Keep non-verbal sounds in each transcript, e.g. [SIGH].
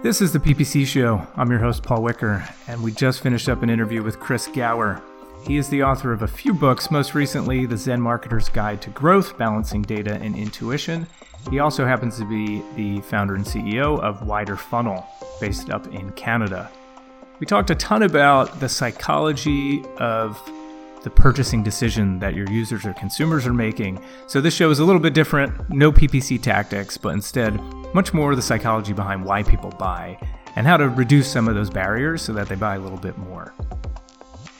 This is the PPC Show. I'm your host, Paul Wicker, and we just finished up an interview with Chris Goward. He is the author of a few books, most recently, The Zen Marketer's Guide to Growth Balancing Data and Intuition. He also happens to be the founder and CEO of Wider Funnel, based up in Canada. We talked a ton about the psychology of the purchasing decision that your users or consumers are making. So this show is a little bit different, no PPC tactics, but instead much more the psychology behind why people buy and how to reduce some of those barriers so that they buy a little bit more.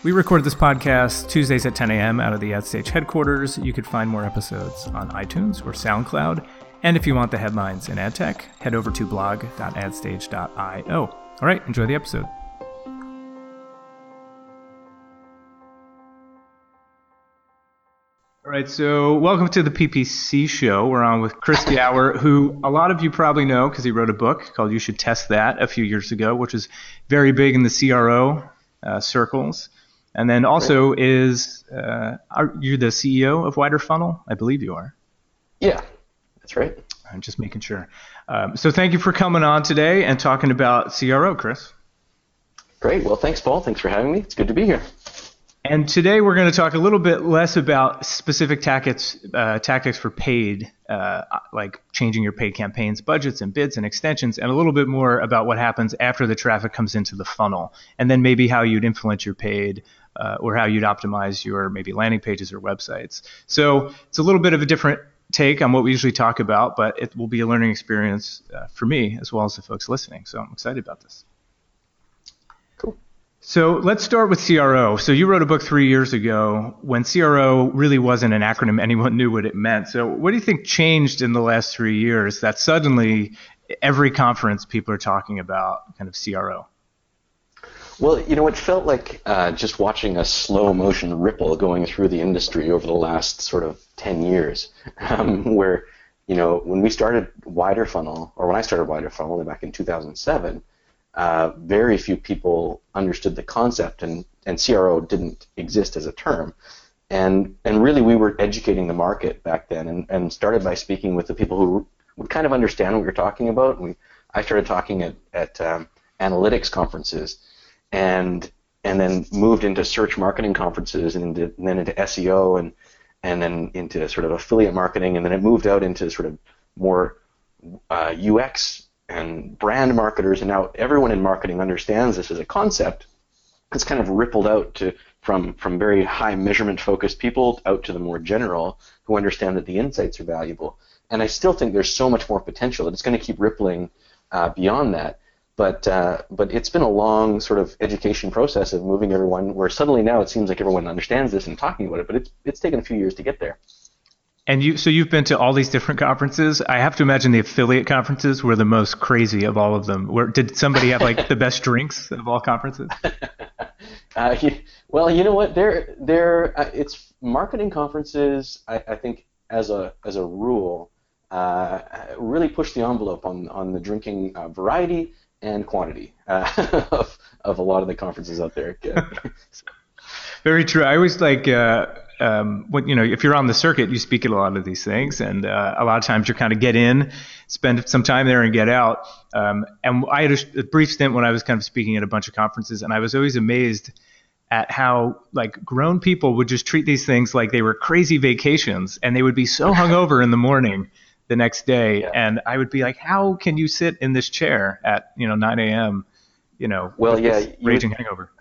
We record this podcast Tuesdays at 10 a.m. out of the AdStage headquarters. You could find more episodes on iTunes or SoundCloud. And if you want the headlines in ad tech, head over to blog.adstage.io. All right, enjoy the episode. All right, so welcome to the PPC show. We're on with Chris Goward, [LAUGHS] who a lot of you probably know because he wrote a book called You Should Test That a few years ago, which is very big in the CRO uh, circles. And then also is, uh, are you the CEO of Wider Funnel? I believe you are. Yeah, that's right. I'm just making sure. Um, so thank you for coming on today and talking about CRO, Chris. Great. Well, thanks, Paul. Thanks for having me. It's good to be here. And today we're going to talk a little bit less about specific tactics, uh, tactics for paid, uh, like changing your paid campaigns, budgets, and bids and extensions, and a little bit more about what happens after the traffic comes into the funnel, and then maybe how you'd influence your paid uh, or how you'd optimize your maybe landing pages or websites. So it's a little bit of a different take on what we usually talk about, but it will be a learning experience uh, for me as well as the folks listening. So I'm excited about this. So let's start with CRO. So you wrote a book three years ago when CRO really wasn't an acronym anyone knew what it meant. So what do you think changed in the last three years that suddenly every conference people are talking about kind of CRO? Well, you know, it felt like uh, just watching a slow motion ripple going through the industry over the last sort of 10 years, [LAUGHS] um, where, you know, when we started Wider Funnel, or when I started Wider Funnel back in 2007, uh, very few people understood the concept, and, and CRO didn't exist as a term. And, and really, we were educating the market back then, and, and started by speaking with the people who would kind of understand what we were talking about. We, I started talking at, at um, analytics conferences, and and then moved into search marketing conferences, and, into, and then into SEO, and and then into sort of affiliate marketing, and then it moved out into sort of more uh, UX and brand marketers, and now everyone in marketing understands this as a concept. It's kind of rippled out to from from very high measurement focused people out to the more general who understand that the insights are valuable. And I still think there's so much more potential that it's going to keep rippling uh, beyond that. But uh, but it's been a long sort of education process of moving everyone where suddenly now it seems like everyone understands this and talking about it. But it's it's taken a few years to get there. And you, so you've been to all these different conferences. I have to imagine the affiliate conferences were the most crazy of all of them. Where did somebody have like the best drinks of all conferences? [LAUGHS] uh, well, you know what? They're, they're, uh, it's marketing conferences. I, I, think as a as a rule, uh, really push the envelope on on the drinking uh, variety and quantity uh, [LAUGHS] of of a lot of the conferences out there. [LAUGHS] Very true. I always like uh, um, when you know if you're on the circuit, you speak at a lot of these things, and uh, a lot of times you kind of get in, spend some time there, and get out. Um, and I had a, a, brief stint when I was kind of speaking at a bunch of conferences, and I was always amazed at how like grown people would just treat these things like they were crazy vacations, and they would be so [LAUGHS] hungover in the morning the next day, yeah. and I would be like, how can you sit in this chair at you know 9 a.m. You know, well, yeah, raging hangover.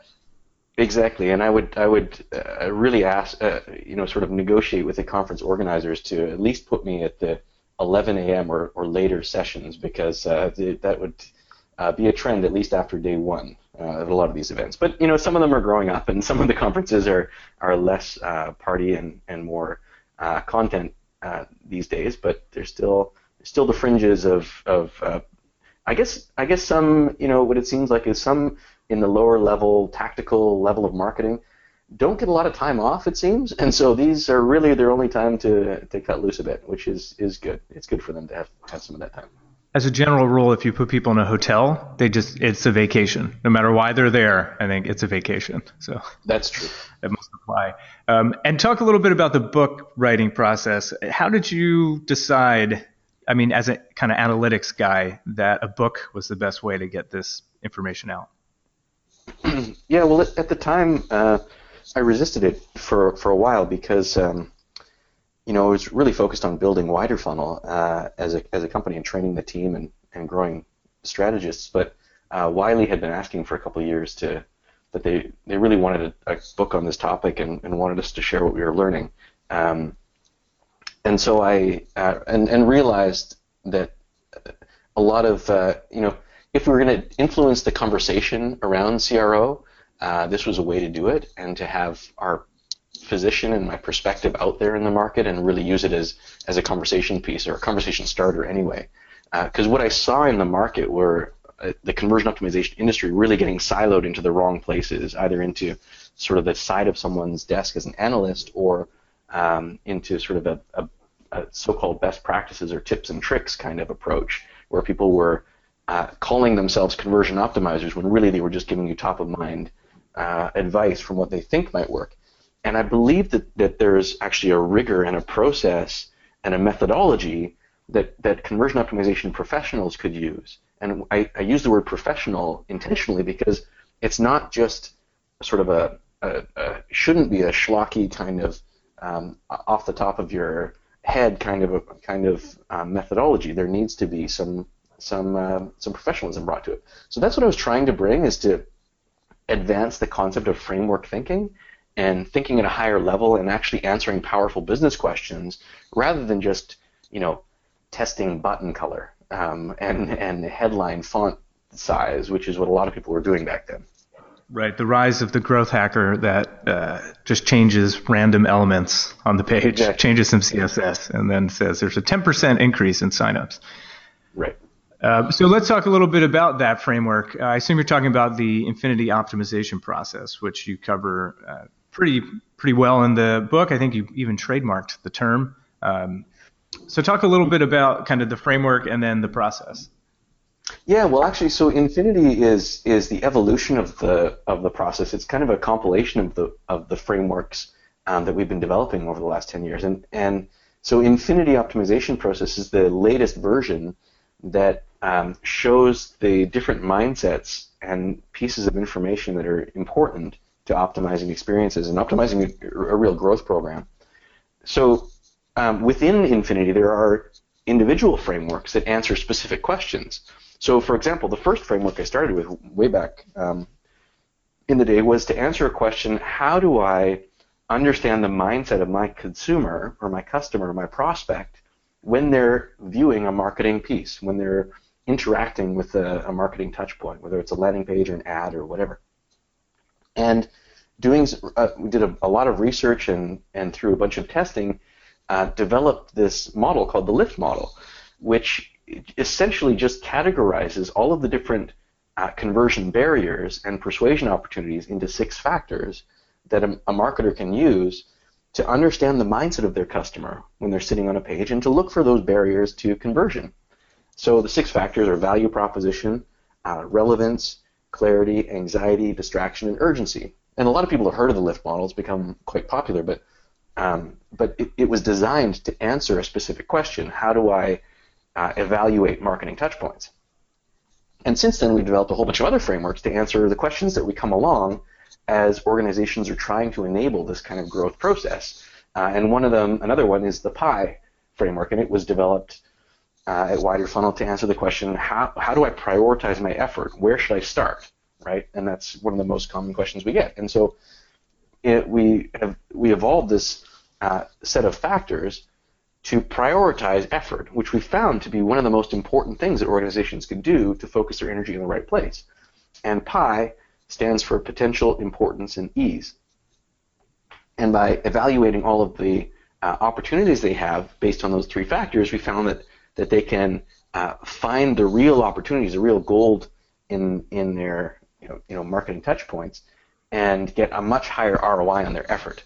Exactly, and I would I would uh, really ask uh, you know sort of negotiate with the conference organizers to at least put me at the 11 a.m. or, or later sessions because uh, th- that would uh, be a trend at least after day one uh, of a lot of these events. But you know some of them are growing up, and [LAUGHS] some of the conferences are are less uh, party and and more content these days. But there's still still the fringes of of I guess I guess some you know what it seems like is some in the lower level tactical level of marketing don't get a lot of time off, it seems, and so these are really their only time to, to cut loose a bit, which is, is good. It's good for them to have, have some of that time. As a general rule, if you put people in a hotel, they just it's a vacation. No matter why they're there, I think it's a vacation. So that's true. [LAUGHS] It must apply. Um, and talk a little bit about the book writing process. How did you decide I mean, as a kind of analytics guy, that a book was the best way to get this information out. [CLEARS THROAT] yeah, well, at the time, uh, I resisted it for for a while because um, you know I was really focused on building wider funnel uh, as a as a company and training the team and and growing strategists. But uh, Wiley had been asking for a couple of years to that they they really wanted a, a book on this topic and, and wanted us to share what we were learning. Um, and so I uh, and and realized that a lot of uh, you know if we were going to influence the conversation around CRO, uh, this was a way to do it, and to have our position and my perspective out there in the market and really use it as as a conversation piece or a conversation starter anyway. Because uh, what I saw in the market were uh, the conversion optimization industry really getting siloed into the wrong places, either into sort of the side of someone's desk as an analyst or um, into sort of a, a, a, so-called best practices or tips and tricks kind of approach, where people were uh, calling themselves conversion optimizers when really they were just giving you top of mind uh, advice from what they think might work. And I believe that, that there's actually a rigor and a process and a methodology that, that conversion optimization professionals could use. And I, I use the word professional intentionally because it's not just sort of a, a, a shouldn't be a schlocky kind of um, off the top of your head kind of a kind of uh, methodology. There needs to be some some uh, some professionalism brought to it. So that's what I was trying to bring is to advance the concept of framework thinking and thinking at a higher level and actually answering powerful business questions rather than just you know testing button color um, and and headline font size, which is what a lot of people were doing back then. Right, the rise of the growth hacker that uh, just changes random elements on the page, exactly. changes some CSS, and then says there's a 10% increase in signups. Right. Uh, so let's talk a little bit about that framework. Uh, I assume you're talking about the Infinity optimization process, which you cover uh, pretty pretty well in the book. I think you even trademarked the term. Um, so talk a little bit about kind of the framework and then the process. Yeah, well, actually, so Infinity is is the evolution of the of the process. It's kind of a compilation of the of the frameworks um, that we've been developing over the last ten years, and and so Infinity optimization process is the latest version that um, shows the different mindsets and pieces of information that are important to optimizing experiences and optimizing a, a real growth program. So um, within Infinity, there are individual frameworks that answer specific questions. So, for example, the first framework I started with way back um, in the day was to answer a question: How do I understand the mindset of my consumer or my customer or my prospect when they're viewing a marketing piece, when they're interacting with a, a marketing touchpoint, whether it's a landing page or an ad or whatever. And doing, uh, we did a, a, lot of research and, and through a bunch of testing, uh, developed this model called the LIFT model, which essentially just categorizes all of the different uh, conversion barriers and persuasion opportunities into six factors that a, a, marketer can use to understand the mindset of their customer when they're sitting on a page and to look for those barriers to conversion. So the six factors are value proposition, uh, relevance, clarity, anxiety, distraction, and urgency. And a lot of people have heard of the LIFT model. It's become quite popular, but um, but it, it was designed to answer a specific question. How do I uh, evaluate marketing touchpoints. And since then, we've developed a whole bunch of other frameworks to answer the questions that we come along as organizations are trying to enable this kind of growth process. Uh, and one of them, another one, is the PIE framework, and it was developed uh, at Wider Funnel to answer the question: How how do I prioritize my effort? Where should I start? Right, and that's one of the most common questions we get. And so, it, we have we evolved this uh, set of factors to prioritize effort, which we found to be one of the most important things that organizations can do to focus their energy in the right place. And PIE stands for potential, importance, and ease. And by evaluating all of the uh, opportunities they have based on those three factors, we found that, that they can uh, find the real opportunities, the real gold in, in their you know, you know, marketing touch points and get a much higher ROI on their effort.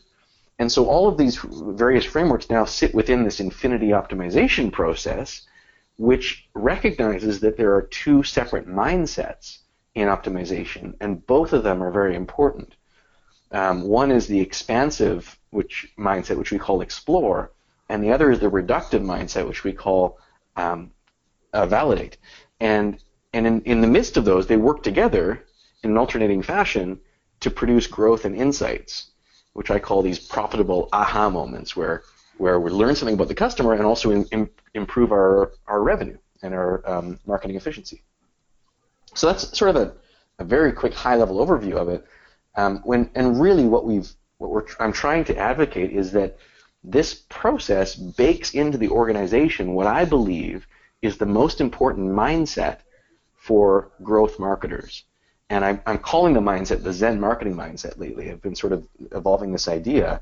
And so all of these various frameworks now sit within this infinity optimization process, which recognizes that there are two separate mindsets in optimization, and both of them are very important. Um, one is the expansive which mindset, which we call explore, and the other is the reductive mindset, which we call um, uh, validate. And and in, in the midst of those, they work together in an alternating fashion to produce growth and insights, which I call these profitable aha moments, where where we learn something about the customer and also in, in, improve our, our revenue and our um, marketing efficiency. So that's sort of a, a very quick high level overview of it. Um, when and really what we've what we're I'm trying to advocate is that this process bakes into the organization what I believe is the most important mindset for growth marketers. And I'm, I'm calling the mindset the Zen marketing mindset lately. I've been sort of evolving this idea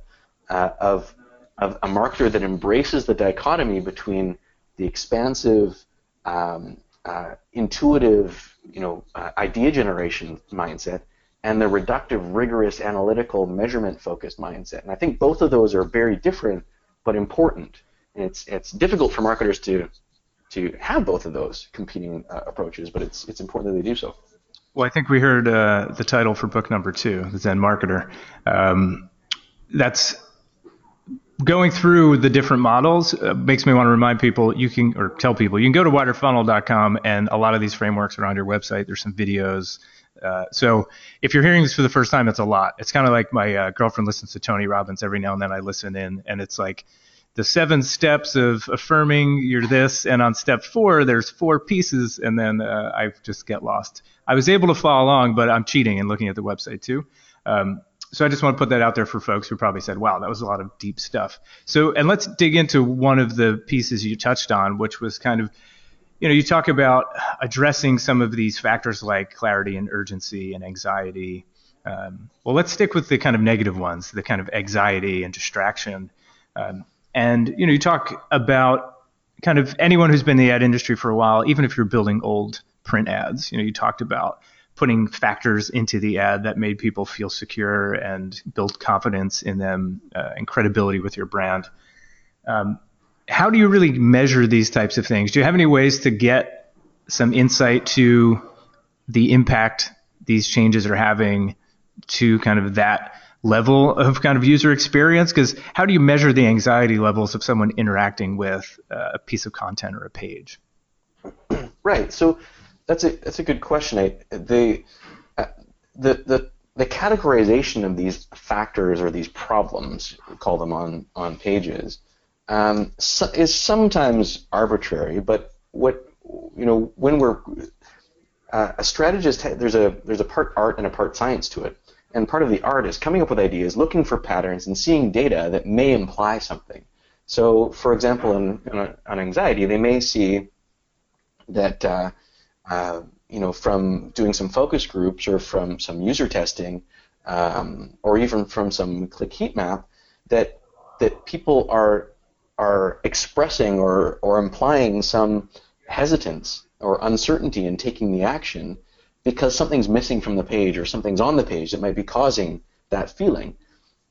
uh, of, of a marketer that embraces the dichotomy between the expansive, um, uh, intuitive, you know, uh, idea generation mindset and the reductive, rigorous, analytical, measurement-focused mindset. And I think both of those are very different but important. And it's it's difficult for marketers to to have both of those competing uh, approaches, but it's it's important that they do so. Well, I think we heard uh, the title for book number two, The Zen Marketer. Um, that's going through the different models uh, makes me want to remind people you can or tell people you can go to widerfunnel.com and a lot of these frameworks are on your website. There's some videos. Uh, so if you're hearing this for the first time, it's a lot. It's kind of like my uh, girlfriend listens to Tony Robbins every now and then. I listen in, and it's like the seven steps of affirming you're this, and on step four, there's four pieces, and then uh, I just get lost. I was able to follow along, but I'm cheating and looking at the website too. Um, so I just want to put that out there for folks who probably said, "Wow, that was a lot of deep stuff." So, and let's dig into one of the pieces you touched on, which was kind of, you know, you talk about addressing some of these factors like clarity and urgency and anxiety. Um, well, let's stick with the kind of negative ones, the kind of anxiety and distraction. Um, and you know, you talk about kind of anyone who's been in the ad industry for a while, even if you're building old print ads. You know, you talked about putting factors into the ad that made people feel secure and built confidence in them uh, and credibility with your brand. Um, how do you really measure these types of things? Do you have any ways to get some insight to the impact these changes are having to kind of that level of kind of user experience? Because how do you measure the anxiety levels of someone interacting with uh, a piece of content or a page? [CLEARS THROAT] Right. So that's a that's a good question. I, the, uh, the the the categorization of these factors or these problems, we call them on on pages, um, so, is sometimes arbitrary. But what you know when we're uh, a strategist, there's a there's a part art and a part science to it. And part of the art is coming up with ideas, looking for patterns, and seeing data that may imply something. So, for example, in, in on anxiety, they may see that uh, uh, you know from doing some focus groups or from some user testing, um, or even from some click heat map, that that people are are expressing or or implying some hesitance or uncertainty in taking the action because something's missing from the page or something's on the page that might be causing that feeling.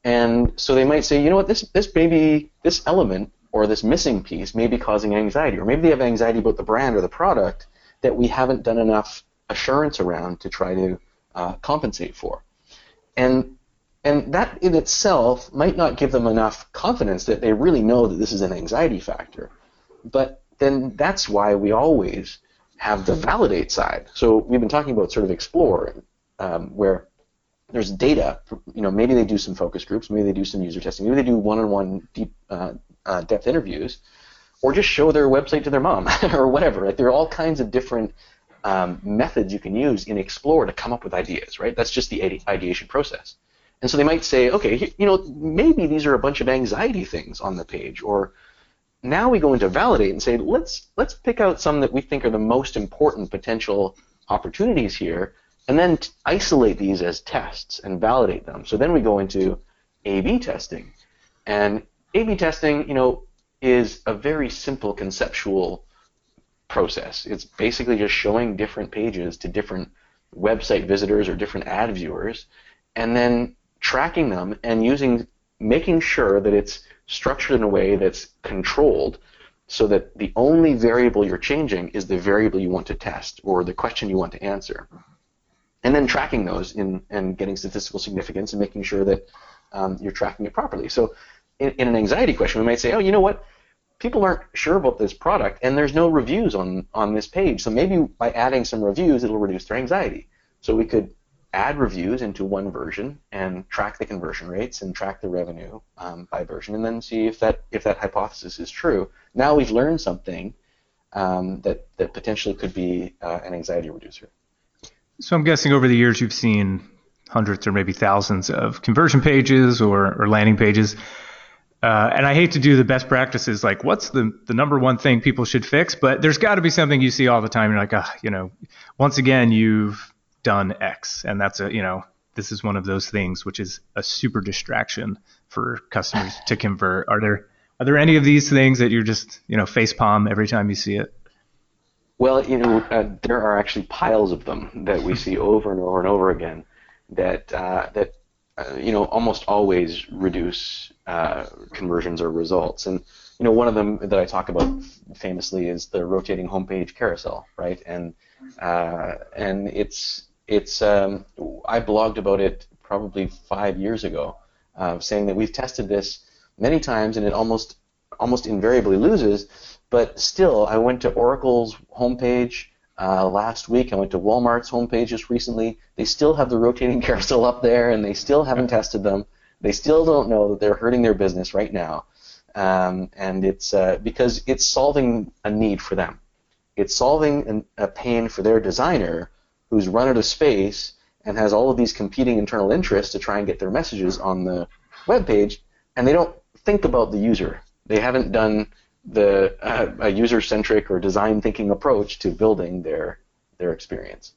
And so they might say, you know what, this this maybe this element or this missing piece may be causing anxiety, or maybe they have anxiety about the brand or the product that we haven't done enough assurance around to try to uh, compensate for. And and that in itself might not give them enough confidence that they really know that this is an anxiety factor. But then that's why we always have the validate side. So we've been talking about sort of explore, um, where there's data. You know, maybe they do some focus groups, maybe they do some user testing, maybe they do one-on-one deep uh, uh, depth interviews, or just show their website to their mom [LAUGHS] or whatever. Like there are all kinds of different um, methods you can use in Explore to come up with ideas. Right? That's just the ideation process. And so they might say, okay, you know, maybe these are a bunch of anxiety things on the page, or now we go into validate and say let's let's pick out some that we think are the most important potential opportunities here and then t- isolate these as tests and validate them. So then we go into a-b testing. And a-b testing you know is a very simple conceptual process. It's basically just showing different pages to different website visitors or different ad viewers and then tracking them and using making sure that it's structured in a way that's controlled so that the only variable you're changing is the variable you want to test or the question you want to answer. And then tracking those in, and getting statistical significance and making sure that um, you're tracking it properly. So in, in, an anxiety question, we might say, oh, you know what? people aren't sure about this product, and there's no reviews on on this page. So maybe by adding some reviews, it'll reduce their anxiety. So we could add reviews into one version and track the conversion rates and track the revenue um, by version, and then see if that if that hypothesis is true. Now we've learned something um, that that potentially could be uh, an anxiety reducer. So I'm guessing over the years you've seen hundreds or maybe thousands of conversion pages or, or landing pages. Uh, and I hate to do the best practices like what's the the number one thing people should fix, but there's got to be something you see all the time. You're like, ah, you know, once again you've done X, and that's a you know this is one of those things which is a super distraction for customers to [LAUGHS] convert. Are there are there any of these things that you're just you know face palm every time you see it? Well, you know, uh, there are actually piles of them that we see [LAUGHS] over and over and over again that uh, that uh, you know almost always reduce uh, conversions or results. And you know, one of them that I talk about famously is the rotating homepage carousel, right? And uh, and it's it's um, I blogged about it probably five years ago, uh, saying that we've tested this many times and it almost almost invariably loses. But still, I went to Oracle's homepage uh, last week. I went to Walmart's homepage just recently. They still have the rotating [LAUGHS] carousel up there, and they still haven't tested them. They still don't know that they're hurting their business right now, um, and it's uh, because it's solving a need for them. It's solving an, a pain for their designer, who's run out of space and has all of these competing internal interests to try and get their messages on the web page, and they don't think about the user. They haven't done the uh, a user-centric or design thinking approach to building their their experience.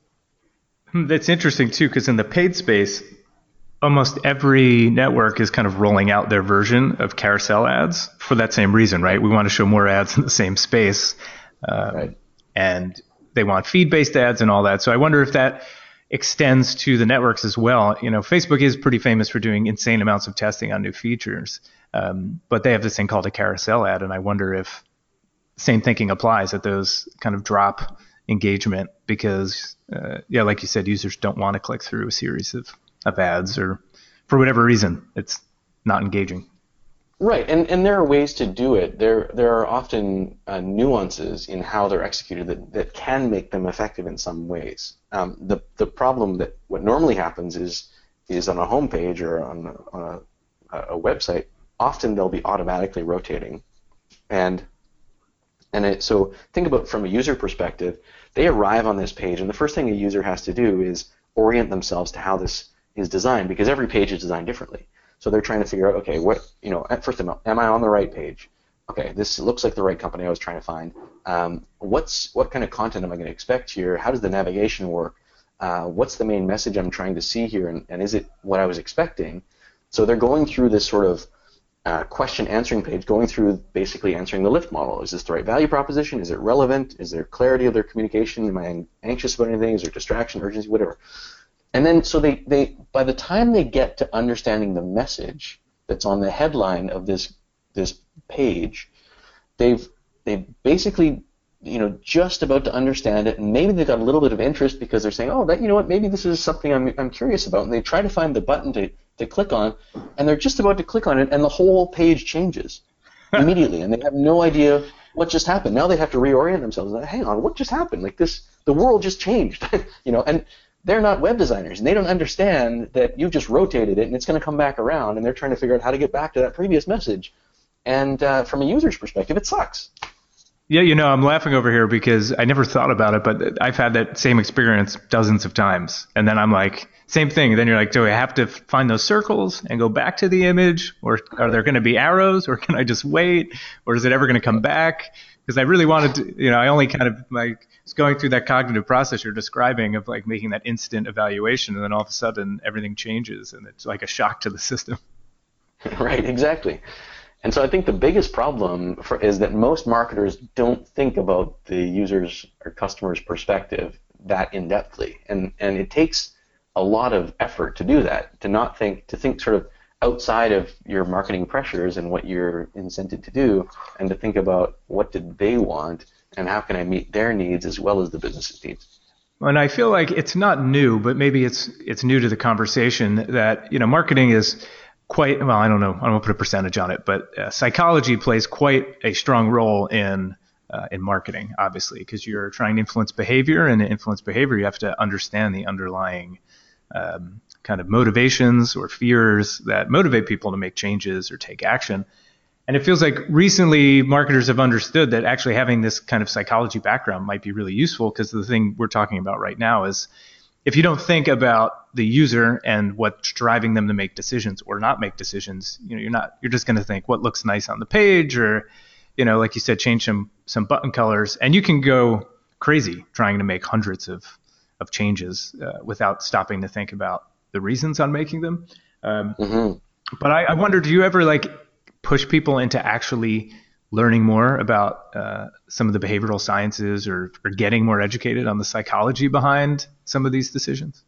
Hmm, that's interesting too, because in the paid space, almost every network is kind of rolling out their version of carousel ads for that same reason, right? We want to show more ads in the same space, uh, right. and they want feed-based ads and all that. So I wonder if that extends to the networks as well. You know, Facebook is pretty famous for doing insane amounts of testing on new features, um, but they have this thing called a carousel ad, and I wonder if same thinking applies that those kind of drop engagement because, uh, yeah, like you said, users don't want to click through a series of, of ads or for whatever reason, it's not engaging. Right, and, and there are ways to do it. There there are often uh, nuances in how they're executed that, that can make them effective in some ways. Um, the the problem that what normally happens is is on a homepage or on, a, on a, a website, often they'll be automatically rotating, and and it, so think about from a user perspective, they arrive on this page, and the first thing a user has to do is orient themselves to how this is designed because every page is designed differently. So they're trying to figure out, okay, what you know, first, am I on the right page? Okay, this looks like the right company I was trying to find. Um, what's what kind of content am I going to expect here? How does the navigation work? Uh, what's the main message I'm trying to see here, and, and is it what I was expecting? So they're going through this sort of uh, question answering page, going through basically answering the lift model. Is this the right value proposition? Is it relevant? Is there clarity of their communication? Am I anxious about anything? Is there distraction, urgency, whatever? And then, so they, they, by the time they get to understanding the message that's on the headline of this, this page, they've, they've basically, you know, just about to understand it, and maybe they've got a little bit of interest because they're saying, oh, that, you know what, maybe this is something I'm, I'm curious about, and they try to find the button to, to click on, and they're just about to click on it, and the whole page changes [LAUGHS] immediately, and they have no idea what just happened. Now they have to reorient themselves. Hang on, what just happened? Like this, the world just changed, [LAUGHS] you know, and they're not web designers and they don't understand that you've just rotated it and it's going to come back around and they're trying to figure out how to get back to that previous message. And uh, from a user's perspective, it sucks. Yeah, you know, I'm laughing over here because I never thought about it, but I've had that same experience dozens of times. And then I'm like, same thing. Then you're like, do I have to find those circles and go back to the image? Or are there going to be arrows? Or can I just wait? Or is it ever going to come back? Because I really wanted to, you know, I only kind of like it's going through that cognitive process you're describing of like making that instant evaluation, and then all of a sudden everything changes, and it's like a shock to the system. [LAUGHS] Right, exactly. And so I think the biggest problem for, is that most marketers don't think about the user's or customer's perspective that in depthly, and and it takes a lot of effort to do that. To not think to think sort of outside of your marketing pressures and what you're incented to do, and to think about what did they want and how can I meet their needs as well as the business's needs. And I feel like it's not new, but maybe it's it's new to the conversation that you know marketing is quite well. I don't know. I don't want to put a percentage on it, but uh, psychology plays quite a strong role in uh, in marketing, obviously, because you're trying to influence behavior, and to influence behavior, you have to understand the underlying um, kind of motivations or fears that motivate people to make changes or take action. And it feels like recently marketers have understood that actually having this kind of psychology background might be really useful because the thing we're talking about right now is if you don't think about the user and what's driving them to make decisions or not make decisions, you know, you're not you're just going to think what looks nice on the page or you know, like you said, change some some button colors, and you can go crazy trying to make hundreds of of changes uh, without stopping to think about the reasons on making them. Um, mm-hmm. But I, I wonder, do you ever like push people into actually learning more about uh, some of the behavioral sciences or, or getting more educated on the psychology behind some of these decisions?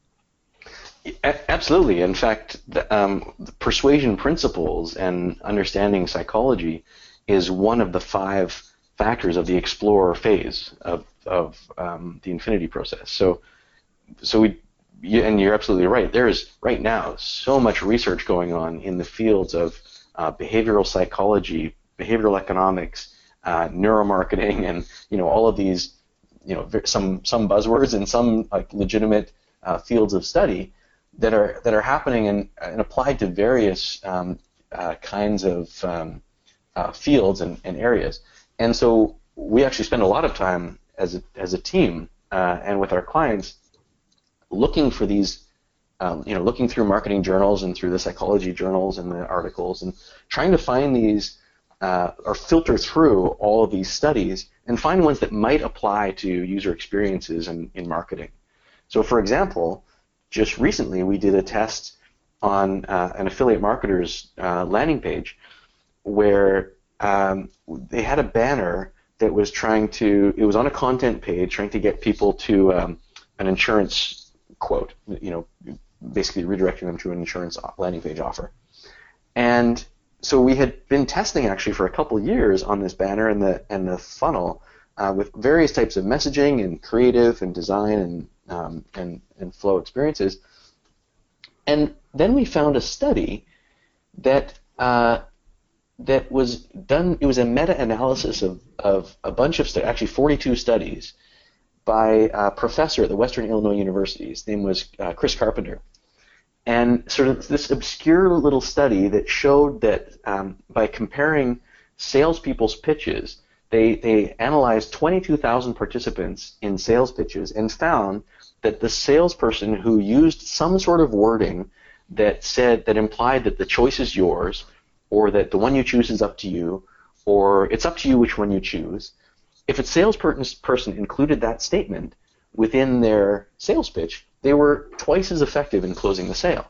Absolutely. In fact, the, um, the persuasion principles and understanding psychology is one of the five factors of the explorer phase of, of um, the infinity process. So, so we, and you're absolutely right. There is right now so much research going on in the fields of uh, behavioral psychology, behavioral economics, uh, neuromarketing, and you know all of these, you know, some some buzzwords and some like legitimate uh, fields of study that are that are happening and, and applied to various um, uh, kinds of um, uh, fields and, and, areas. And so we actually spend a lot of time as a, as a team uh, and with our clients looking for these, um, you know, looking through marketing journals and through the psychology journals and the articles and trying to find these uh, or filter through all of these studies and find ones that might apply to user experiences in, in marketing. So, for example, just recently we did a test on uh, an affiliate marketer's uh, landing page where um, they had a banner that was trying to, it was on a content page trying to get people to um, an insurance quote, you know, basically redirecting them to an insurance landing page offer. And so we had been testing actually for a couple years on this banner and the and the funnel uh, with various types of messaging and creative and design and um, and and flow experiences. And then we found a study that uh, that was done. It was a meta-analysis of, of a bunch of studies, actually 42 studies, by a professor at the Western Illinois University. His name was uh, Chris Carpenter. And sort of this obscure little study that showed that um, by comparing salespeople's pitches, they, they analyzed 22,000 participants in sales pitches and found that the salesperson who used some sort of wording that said that implied that the choice is yours or that the one you choose is up to you, or it's up to you which one you choose. If a salesperson included that statement within their sales pitch, they were twice as effective in closing the sale.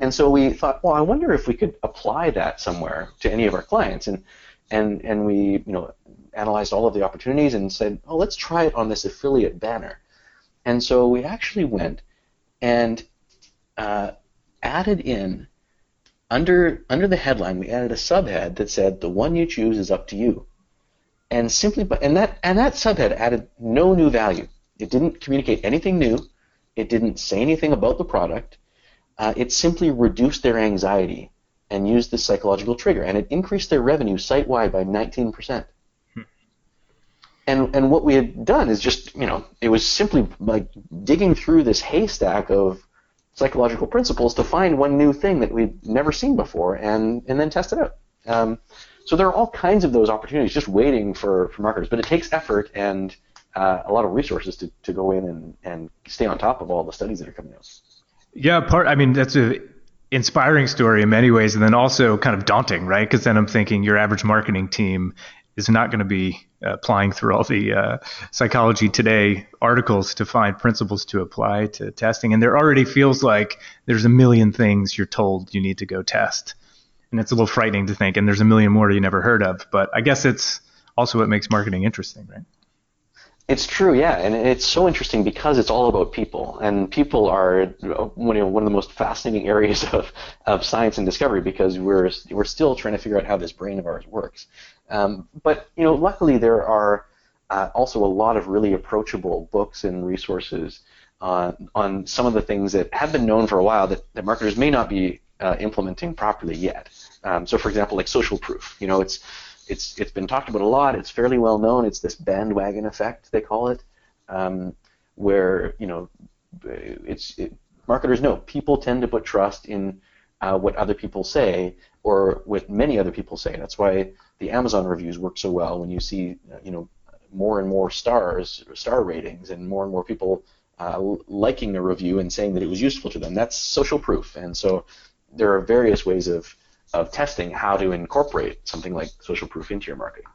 And so we thought, well, I wonder if we could apply that somewhere to any of our clients, and and and we you know analyzed all of the opportunities and said, oh, let's try it on this affiliate banner. And so we actually went and uh, added in under under the headline, we added a subhead that said the one you choose is up to you, and simply and that and that subhead added no new value. It didn't communicate anything new. It didn't say anything about the product. Uh, it simply reduced their anxiety and used the psychological trigger, and it increased their revenue site wide by 19%. Hmm. And and what we had done is just you know it was simply like digging through this haystack of psychological principles to find one new thing that we'd never seen before and, and then test it out. Um, so there are all kinds of those opportunities just waiting for, for marketers, but it takes effort and uh, a lot of resources to, to go in and, and stay on top of all the studies that are coming out. Yeah, part. I mean, that's a inspiring story in many ways, and then also kind of daunting, right? Because then I'm thinking your average marketing team is not going to be uh, applying through all the uh, psychology today articles to find principles to apply to testing and there already feels like there's a million things you're told you need to go test and it's a little frightening to think and there's a million more you never heard of but i guess it's also what makes marketing interesting right it's true, yeah, and it's so interesting because it's all about people, and people are one of the most fascinating [LAUGHS] areas of, of science and discovery because we're we're still trying to figure out how this brain of ours works. Um, but you know, luckily there are uh, also a lot of really approachable books and resources on on some of the things that have been known for a while that, that marketers may not be uh, implementing properly yet. Um, so, for example, like social proof, you know, it's it's it's been talked about a lot. It's fairly well known. It's this bandwagon effect they call it, um, where you know, it's it, marketers know people tend to put trust in uh, what other people say or what many other people say. That's why the Amazon reviews work so well when you see you know more and more stars, star ratings, and more and more people uh, liking a review and saying that it was useful to them. That's social proof, and so there are various ways of of testing how to incorporate something like social proof into your marketing.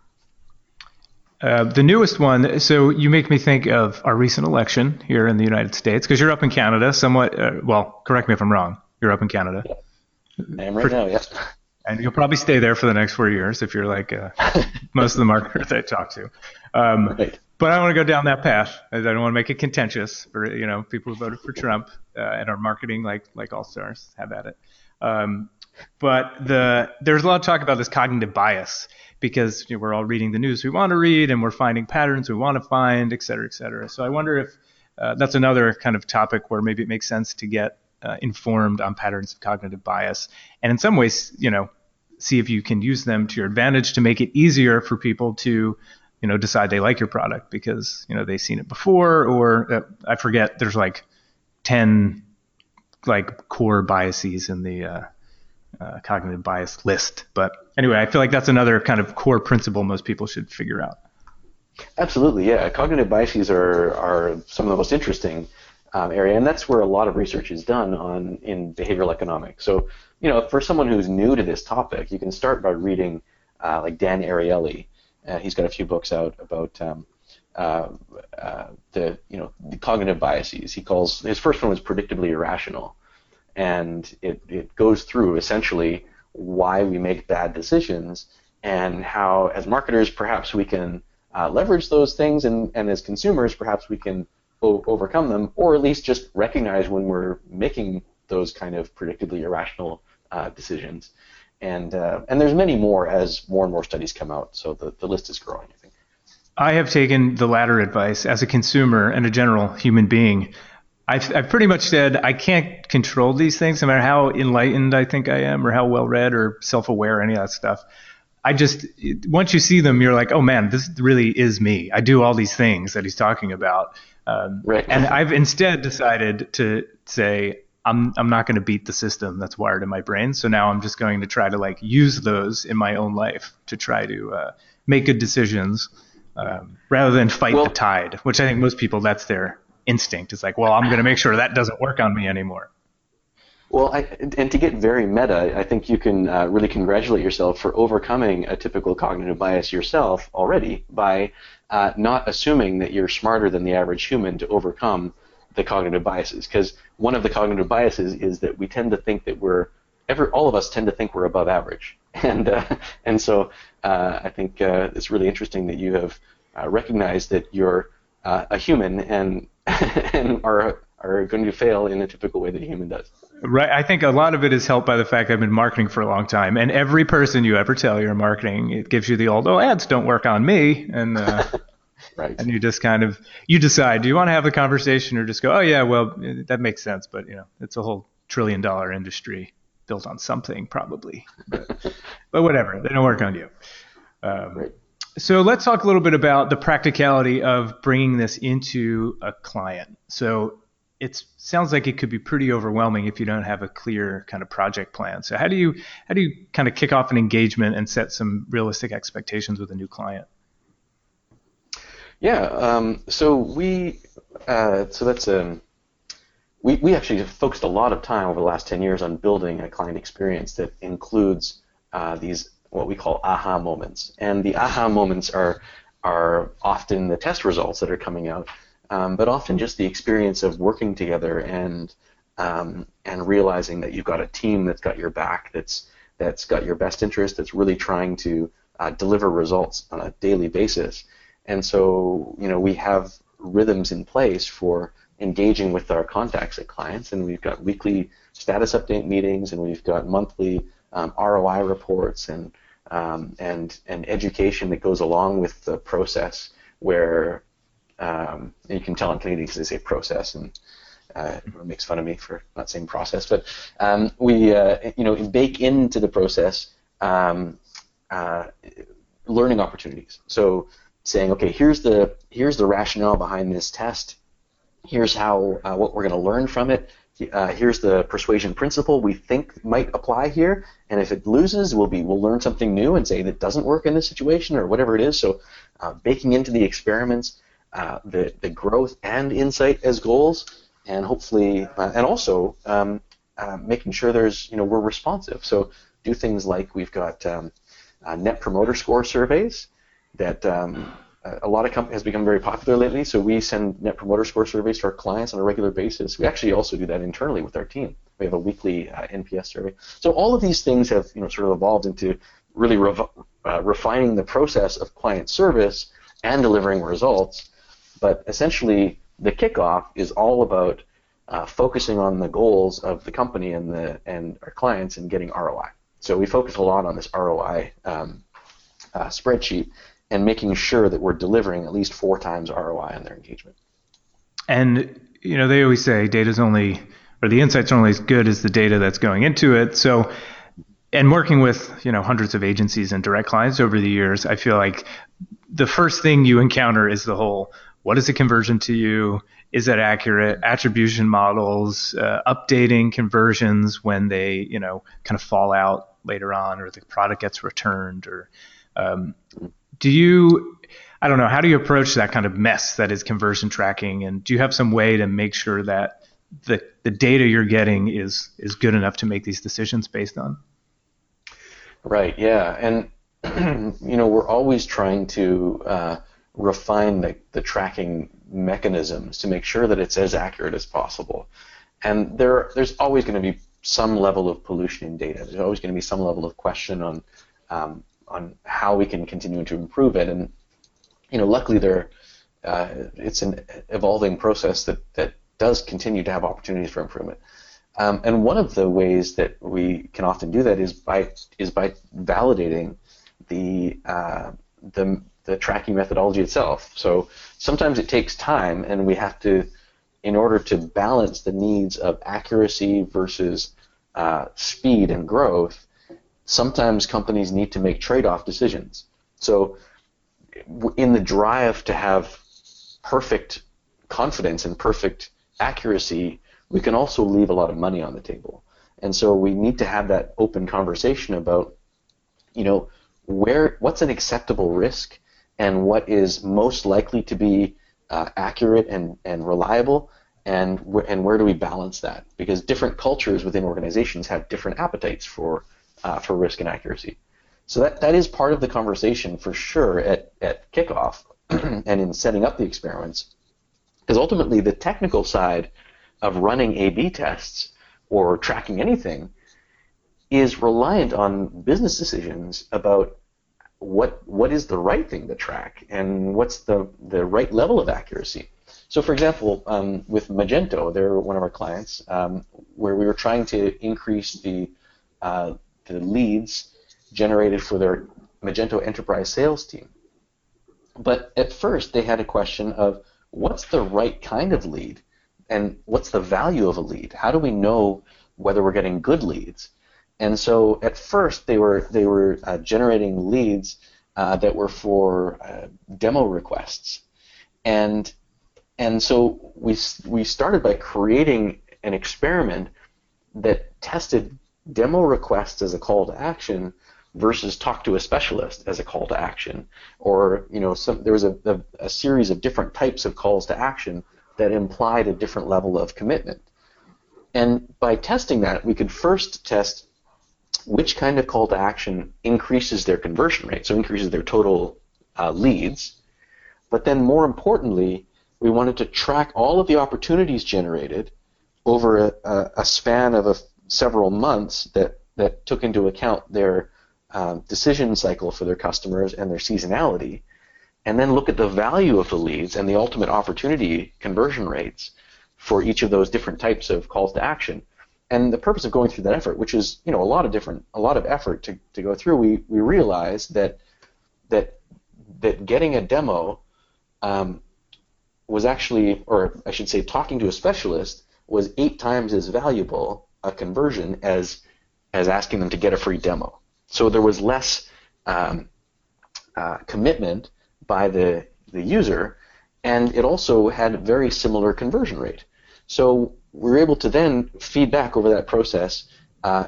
Uh, the newest one, so you make me think of our recent election here in the United States, because you're up in Canada, somewhat. Uh, well, correct me if I'm wrong. You're up in Canada. Yeah. I am right for, now. Yes. And you'll probably stay there for the next four years if you're like uh, [LAUGHS] most of the marketers I talk to. Um, right. But I want to go down that path. I don't want to make it contentious for you know people who voted for Trump uh, and are marketing like like all stars have at it. Um, but the there's a lot of talk about this cognitive bias because you know, we're all reading the news we want to read and we're finding patterns we want to find, et cetera, et cetera. So I wonder if uh, that's another kind of topic where maybe it makes sense to get uh, informed on patterns of cognitive bias, and in some ways, you know, see if you can use them to your advantage to make it easier for people to, you know, decide they like your product because you know they've seen it before, or uh, I forget. There's like ten like core biases in the uh, cognitive bias list. But anyway, I feel like that's another kind of core principle most people should figure out. Absolutely, yeah. Cognitive biases are are some of the most interesting um, area, and that's where a lot of research is done on in behavioral economics. So, you know, for someone who's new to this topic, you can start by reading uh, like Dan Ariely. Uh, he's got a few books out about um, uh, uh the you know the cognitive biases. He calls his first one was predictably irrational, and it, it goes through essentially why we make bad decisions and how, as marketers, perhaps we can uh, leverage those things, and, and as consumers, perhaps we can o- overcome them, or at least just recognize when we're making those kind of predictably irrational uh, decisions. And uh, and there's many more as more and more studies come out, so the, the list is growing. I think. I have taken the latter advice as a consumer and a general human being. I've, I've pretty much said I can't control these things, no matter how enlightened I think I am, or how well read or self aware, any of that stuff. I just once you see them, you're like, oh man, this really is me. I do all these things that he's talking about, um, right. and I've instead decided to say I'm I'm not going to beat the system that's wired in my brain. So now I'm just going to try to like use those in my own life to try to uh, make good decisions um, rather than fight well, the tide, which I think most people that's their instinct. It's like, well, I'm going to make sure that doesn't work on me anymore. Well, I, and to get very meta, I think you can uh, really congratulate yourself for overcoming a typical cognitive bias yourself already by uh, not assuming that you're smarter than the average human to overcome the cognitive biases. Because one of the cognitive biases is that we tend to think that we're ever all of us tend to think we're above average, [LAUGHS] and uh, and so uh, I think uh, it's really interesting that you have uh, recognized that you're a human and and [LAUGHS] are are going to fail in a typical way that a human does. Right. I think a lot of it is helped by the fact I've been marketing for a long time, and every person you ever tell you're marketing, it gives you the old, "Oh, ads don't work on me," and uh, [LAUGHS] right. And you just kind of you decide, do you want to have the conversation or just go, "Oh yeah, well that makes sense," but you know, it's a whole trillion dollar industry built on something probably, but, [LAUGHS] but whatever, they don't work on you. Um, right. So let's talk a little bit about the practicality of bringing this into a client. So it sounds like it could be pretty overwhelming if you don't have a clear kind of project plan. So how do you how do you kind of kick off an engagement and set some realistic expectations with a new client? Yeah. Um, so we uh, so that's um, we we actually have focused a lot of time over the last ten years on building a client experience that includes uh, these what we call aha moments. And the aha moments are are often the test results that are coming out, um, but often just the experience of working together and um, and realizing that you've got a team that's got your back, that's that's got your best interest, that's really trying to uh, deliver results on a daily basis. And so, you know, we have rhythms in place for engaging with our contacts at clients, and we've got weekly status update meetings, and we've got monthly um, ROI reports, and um, and and education that goes along with the process where um, you can tell in Canadian because they say process and uh, makes fun of me for not saying process, but um, we uh, you know bake into the process um, uh, learning opportunities. So saying, okay, here's the here's the rationale behind this test. Here's how uh, what we're going to learn from it. Uh, here's the persuasion principle we think might apply here, and if it loses, we'll be we'll learn something new and say that doesn't work in this situation or whatever it is. So, uh, baking into the experiments uh, the the growth and insight as goals, and hopefully, uh, and also um, uh, making sure there's you know we're responsive. So do things like we've got um, net promoter score surveys that um, a lot of companies has become very popular lately. So we send net promoter score surveys to our clients on a regular basis. We actually also do that internally with our team. We have a weekly uh, NPS survey. So all of these things have you know sort of evolved into really rev- uh, refining the process of client service and delivering results. But essentially, the kickoff is all about uh, focusing on the goals of the company and the and our clients and getting ROI. So we focus a lot on this ROI um, uh, spreadsheet and making sure that we're delivering at least four times ROI on their engagement. And you know, they always say data's only or the insights are only as good as the data that's going into it. So and working with you know hundreds of agencies and direct clients over the years, I feel like the first thing you encounter is the whole what is a conversion to you? Is that accurate? Attribution models, uh, updating conversions when they you know kind of fall out later on, or the product gets returned, or um, do you I don't know, how do you approach that kind of mess that is conversion tracking and do you have some way to make sure that the the data you're getting is is good enough to make these decisions based on? Right, yeah. And [CLEARS THROAT] you know, we're always trying to uh, refine the, the tracking mechanisms to make sure that it's as accurate as possible. And there, there's always going to be some level of pollution in data. There's always going to be some level of question on um, on how we can continue to improve it. And you know, luckily there, uh, it's an evolving process that that does continue to have opportunities for improvement. Um, and one of the ways that we can often do that is by is by validating the uh, the the tracking methodology itself. So sometimes it takes time, and we have to, in order to balance the needs of accuracy versus uh, speed and growth, sometimes companies need to make trade-off decisions. So, in the drive to have perfect confidence and perfect accuracy, we can also leave a lot of money on the table. And so we need to have that open conversation about, you know, where what's an acceptable risk and what is most likely to be uh, accurate and, and reliable and wh- and where do we balance that because different cultures within organizations have different appetites for uh, for risk and accuracy. So that, that is part of the conversation for sure at, at kickoff [CLEARS THROAT] and in setting up the experiments. Because ultimately, the technical side of running A B tests or tracking anything is reliant on business decisions about what what is the right thing to track and what's the, the right level of accuracy. So, for example, um, with Magento, they're one of our clients, um, where we were trying to increase the uh, the leads generated for their Magento enterprise sales team. But at first, they had a question of what's the right kind of lead and what's the value of a lead? How do we know whether we're getting good leads? And so at first, they were they were uh, generating leads uh, that were for uh, demo requests, and and so we we started by creating an experiment that tested demo requests as a call to action versus talk to a specialist as a call to action. Or you know some, there was a, a, a, series of different types of calls to action that implied a different level of commitment. And by testing that we could first test which kind of call to action increases their conversion rate so increases their total uh, leads. But then more importantly we wanted to track all of the opportunities generated over a, a span of a several months that, that took into account their um, decision cycle for their customers and their seasonality, and then look at the value of the leads and the ultimate opportunity conversion rates for each of those different types of calls to action. And the purpose of going through that effort, which is you know a lot of different a lot of effort to, to go through, we, we realized that that that getting a demo um, was actually, or I should say, talking to a specialist was eight times as valuable a conversion as as asking them to get a free demo. So there was less um, uh, commitment by the the user, and it also had a very similar conversion rate. So we were able to then feed back over that process uh,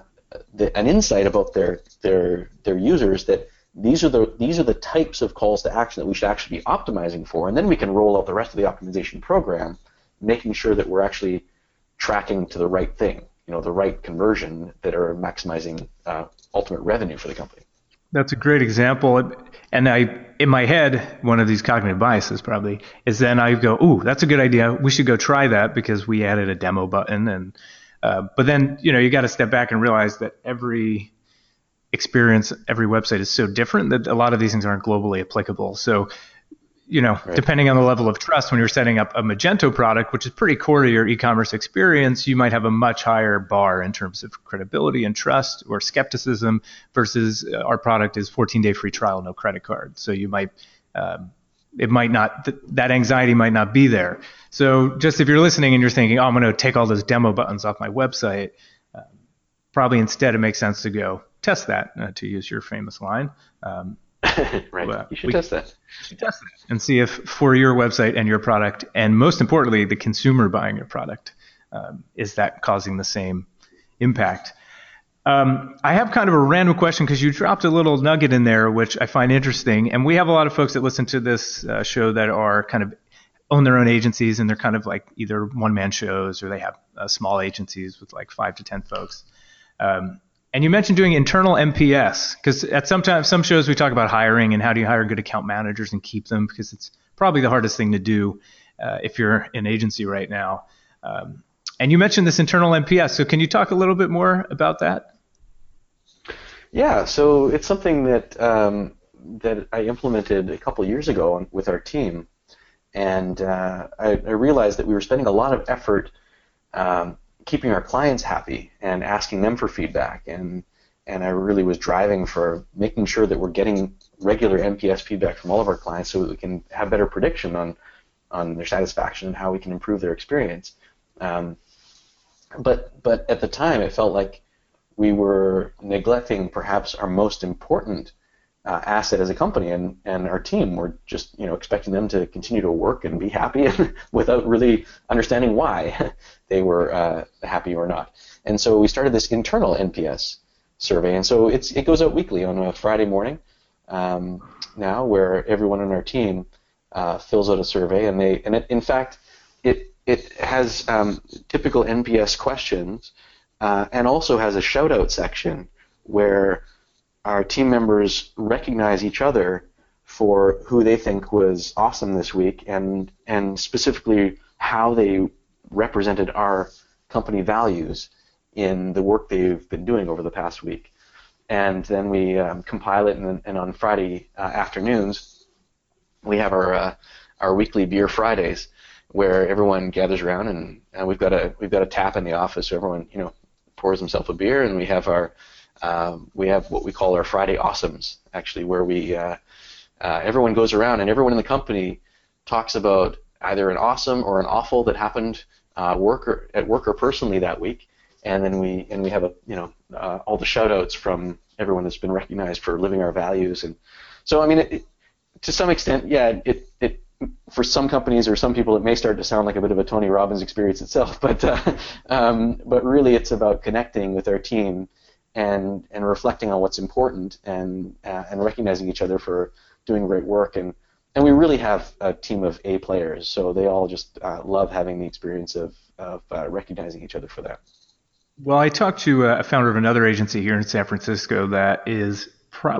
the, an insight about their their their users that these are the these are the types of calls to action that we should actually be optimizing for, and then we can roll out the rest of the optimization program, making sure that we're actually tracking to the right thing, you know, the right conversion that are maximizing uh, ultimate revenue for the company. That's a great example. And I, in my head, one of these cognitive biases probably is then I go, "Ooh, that's a good idea. We should go try that because we added a demo button." And uh, but then you know you got to step back and realize that every experience, every website is so different that a lot of these things aren't globally applicable. So you know, right. depending on the level of trust, when you're setting up a Magento product, which is pretty core to your e-commerce experience, you might have a much higher bar in terms of credibility and trust or skepticism versus uh, our product is 14-day free trial, no credit card. So you might, um, it might not, th- that anxiety might not be there. So just if you're listening and you're thinking, oh, I'm going to take all those demo buttons off my website, uh, probably instead it makes sense to go test that, uh, to use your famous line. Um, [LAUGHS] right. Well, you should we, test that. Should test it and see if for your website and your product, and most importantly, the consumer buying your product, um, is that causing the same impact? Um, I have kind of a random question because you dropped a little nugget in there, which I find interesting. And we have a lot of folks that listen to this uh, show that are kind of own their own agencies and they're kind of like either one man shows or they have uh, small agencies with like five to 10 folks. Um, and you mentioned doing internal NPS because at some sometimes some shows we talk about hiring and how do you hire good account managers and keep them because it's probably the hardest thing to do uh, if you're an agency right now. Um, and you mentioned this internal NPS, so can you talk a little bit more about that? Yeah, so it's something that um, that I implemented a couple years ago with our team, and uh, I, I, realized that we were spending a lot of effort um, keeping our clients happy and asking them for feedback and and I really was driving for making sure that we're getting regular NPS feedback from all of our clients so that we can have better prediction on on their satisfaction and how we can improve their experience. Um, but but at the time, it felt like we were neglecting perhaps our most important uh, asset as a company and, and our team. We're just you know expecting them to continue to work and be happy [LAUGHS] without really understanding why [LAUGHS] they were uh, happy or not. And so we started this internal NPS survey, and so it's it goes out weekly on a Friday morning um, now, where everyone on our team uh, fills out a survey, and they and it, in fact it it has um, typical NPS questions, uh, and also has a shout out section where our team members recognize each other for who they think was awesome this week and and specifically how they represented our company values in the work they've been doing over the past week. And then we um, compile it, and, and on Friday uh, afternoons, we have our uh, our weekly beer Fridays, where everyone gathers around, and, and we've got a we've got a tap in the office, so everyone you know pours himself a beer, and we have our um, we have what we call our Friday Awesomes, actually, where we uh, uh, everyone goes around and everyone in the company talks about either an awesome or an awful that happened uh, work or, at work or personally that week, and then we and we have a you know uh, all the shout outs from everyone that's been recognized for living our values, and so I mean, it, to some extent, yeah, it it for some companies or some people, it may start to sound like a bit of a Tony Robbins experience itself, [LAUGHS] but uh, um, but really, it's about connecting with our team and and reflecting on what's important and uh, and recognizing each other for doing great work and and we really have a team of A players, so they all just uh, love having the experience of of uh, recognizing each other for that. Well, I talked to uh, a founder of another agency here in San Francisco that is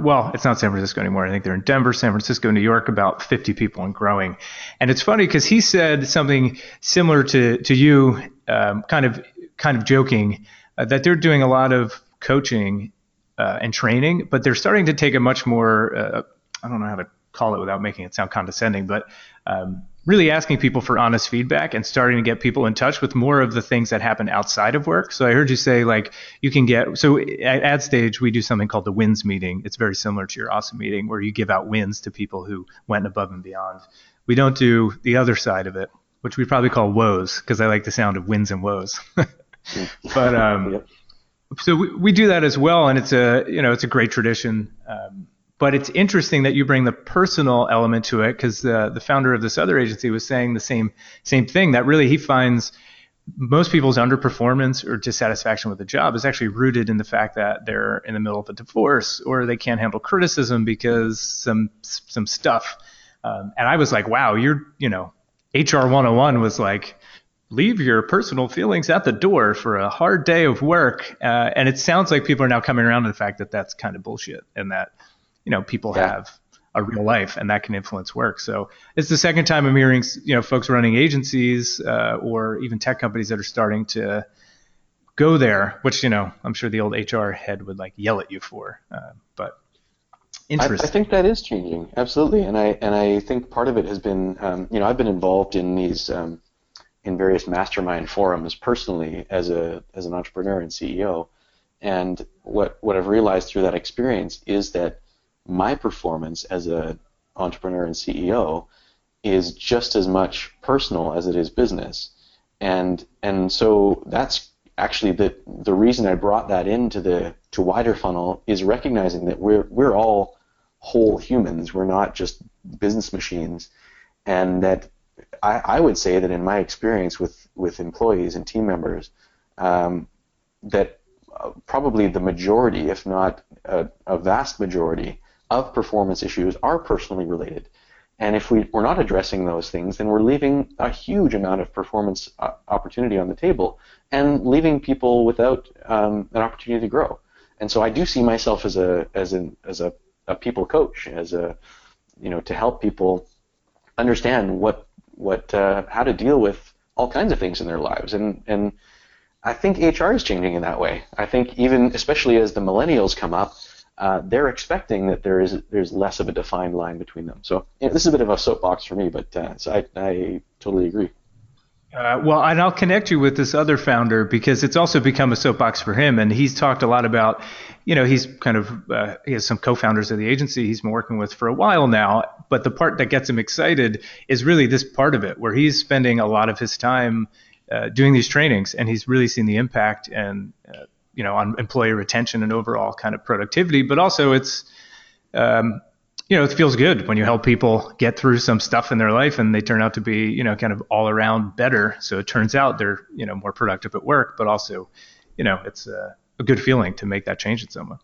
well, it's not San Francisco anymore. I think they're in Denver, San Francisco, New York, about 50 people and growing. And it's funny because he said something similar to to you, um, kind of kind of joking uh, that they're doing a lot of coaching uh, and training, but they're starting to take a much more uh, I don't know how to call it without making it sound condescending, but um, really asking people for honest feedback and starting to get people in touch with more of the things that happen outside of work. So I heard you say like you can get so at AdStage we do something called the wins meeting. It's very similar to your awesome meeting where you give out wins to people who went above and beyond. We don't do the other side of it, which we probably call woes because I like the sound of wins and woes. [LAUGHS] but um, yep. So we, we do that as well, and it's a you know it's a great tradition. Um, but it's interesting that you bring the personal element to it because the the founder of this other agency was saying the same same thing that really he finds most people's underperformance or dissatisfaction with the job is actually rooted in the fact that they're in the middle of a divorce or they can't handle criticism because some some stuff. Um, and I was like, wow, you're you know, HR 101 was like, leave your personal feelings at the door for a hard day of work. Uh, and it sounds like people are now coming around to the fact that that's kind of bullshit and that you know people yeah. have a real life, and that can influence work. So it's the second time I'm hearing you know folks running agencies uh, or even tech companies that are starting to go there, which you know I'm sure the old HR head would like yell at you for, uh, but. Interesting. I, I, think that is changing, absolutely, and I and I think part of it has been, um, you know, I've been involved in these um, in various mastermind forums personally as a as an entrepreneur and CEO, and what what I've realized through that experience is that my performance as an entrepreneur and CEO is just as much personal as it is business. And and so that's actually the the reason I brought that into the to Wider Funnel is recognizing that we're we're all whole humans. We're not just business machines, and that I, I would say that in my experience with with employees and team members, um, that uh, probably the majority, if not a, a vast majority, of performance issues are personally related. And if we, we're not addressing those things, then we're leaving a huge amount of performance uh, opportunity on the table and leaving people without um, an opportunity to grow. And so I do see myself as a as an as a, a people coach, as a you know to help people understand what what uh, how to deal with all kinds of things in their lives. And and I think HR is changing in that way. I think even especially as the millennials come up, uh, they're expecting that there is there's less of a defined line between them. So you know, this is a bit of a soapbox for me, but uh, so I, I totally agree. Uh, well, and I'll connect you with this other founder because it's also become a soapbox for him, and he's talked a lot about, you know, he's kind of uh, he has some co-founders of the agency he's been working with for a while now, but the part that gets him excited is really this part of it where he's spending a lot of his time uh, doing these trainings, and he's really seen the impact and uh, you know on employee retention and overall kind of productivity, but also it's um, you know it feels good when you help people get through some stuff in their life and they turn out to be you know kind of all around better. So it turns out they're you know more productive at work, but also you know it's a, a good feeling to make that change in someone.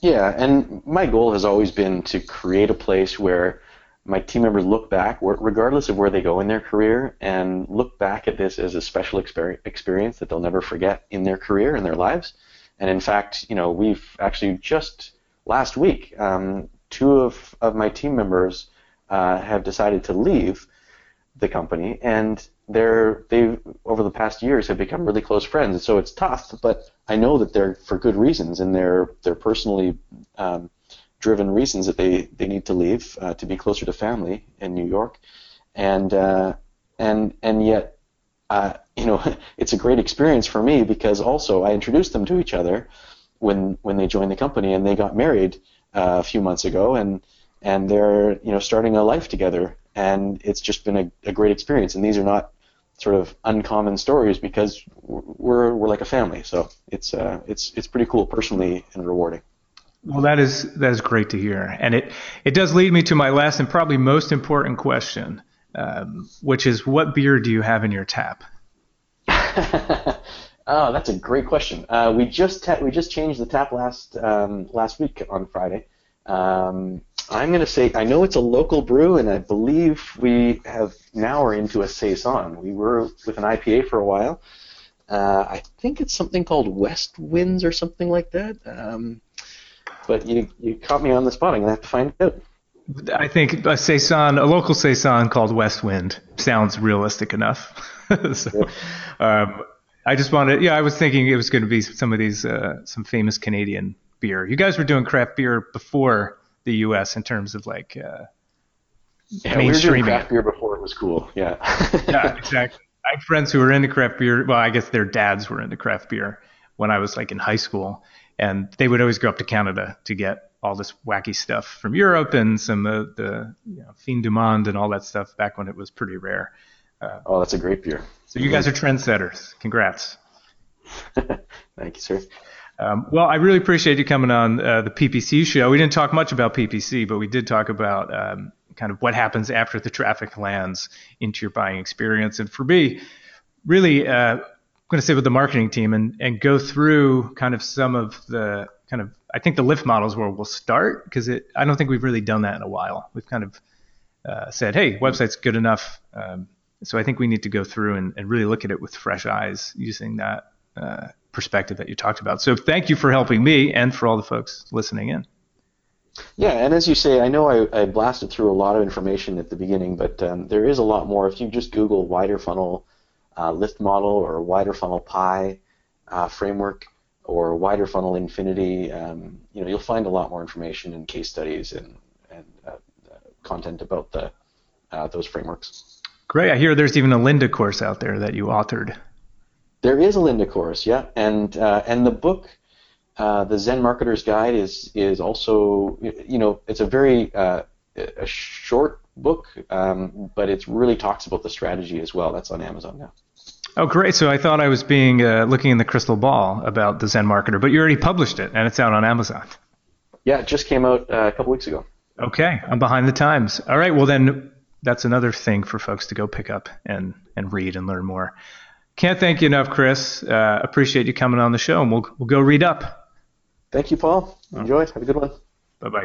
Yeah, and my goal has always been to create a place where my team members look back, regardless of where they go in their career, and look back at this as a special experience that they'll never forget in their career and their lives. And in fact, you know, we've actually just last week, um, two of, of my team members uh, have decided to leave the company, and they're they over the past years have become really close friends. And so it's tough, but I know that they're for good reasons, and they're they're personally um, driven reasons that they, they need to leave uh, to be closer to family in New York, and uh, and and yet uh, you know [LAUGHS] it's a great experience for me because also I introduced them to each other when when they joined the company and they got married uh, a few months ago and and they're you know starting a life together and it's just been a, a great experience and these are not sort of uncommon stories because we're we're like a family so it's uh, it's it's pretty cool personally and rewarding. Well, that is that is great to hear, and it it does lead me to my last and probably most important question, um, which is what beer do you have in your tap? [LAUGHS] oh, that's a great question. Uh, we just ta- we just changed the tap last um, last week on Friday. Um, I'm going to say I know it's a local brew, and I believe we have now are into a saison. We were with an IPA for a while. Uh, I think it's something called West Winds or something like that. Um, but you you caught me on the spot. I'm gonna have to find out. I think a saison, a local saison called West Wind, sounds realistic enough. [LAUGHS] so, um, I just wanted, yeah, I was thinking it was going to be some of these, uh, some famous Canadian beer. You guys were doing craft beer before the U.S. in terms of like uh, yeah, we were doing craft beer before it was cool. Yeah. yeah, exactly. [LAUGHS] I had friends who were into craft beer. Well, I guess their dads were into craft beer when I was like in high school, and they would always go up to Canada to get all this wacky stuff from Europe and some of the you know, fin du monde and all that stuff back when it was pretty rare. Uh, oh, that's a great beer. So you guys are trendsetters. Congrats. [LAUGHS] Thank you, sir. Um, well, I really appreciate you coming on uh, the PPC show. We didn't talk much about PPC, but we did talk about um, kind of what happens after the traffic lands into your buying experience. And for me, really, uh, I'm going to sit with the marketing team and, and go through kind of some of the kind of I think the lift models where we'll start because I don't think we've really done that in a while. We've kind of uh, said, hey, website's good enough. Um, so I think we need to go through and, and really look at it with fresh eyes using that uh, perspective that you talked about. So thank you for helping me and for all the folks listening in. Yeah, and as you say, I know I, I blasted through a lot of information at the beginning, but um, there is a lot more. If you just Google Wider Funnel uh, lift model or Wider Funnel PIE uh, framework or Wider Funnel infinity, um, you know, you'll find a lot more information and case studies and, and uh, content about the uh, those frameworks. Great. I hear there's even a Lynda course out there that you authored. There is a Lynda course, yeah, and uh, and the book, uh, the Zen Marketer's Guide, is is also you know it's a very uh, a short book, um, but it really talks about the strategy as well. That's on Amazon now. Oh, great! So I thought I was being uh, looking in the crystal ball about the Zen Marketer, but you already published it and it's out on Amazon. Yeah, it just came out uh, a couple weeks ago. Okay, I'm behind the times. All right, well then that's another thing for folks to go pick up and and read and learn more. Can't thank you enough, Chris. Uh, appreciate you coming on the show, and we'll we'll go read up. Thank you, Paul. Enjoy. Have a good one. Bye bye.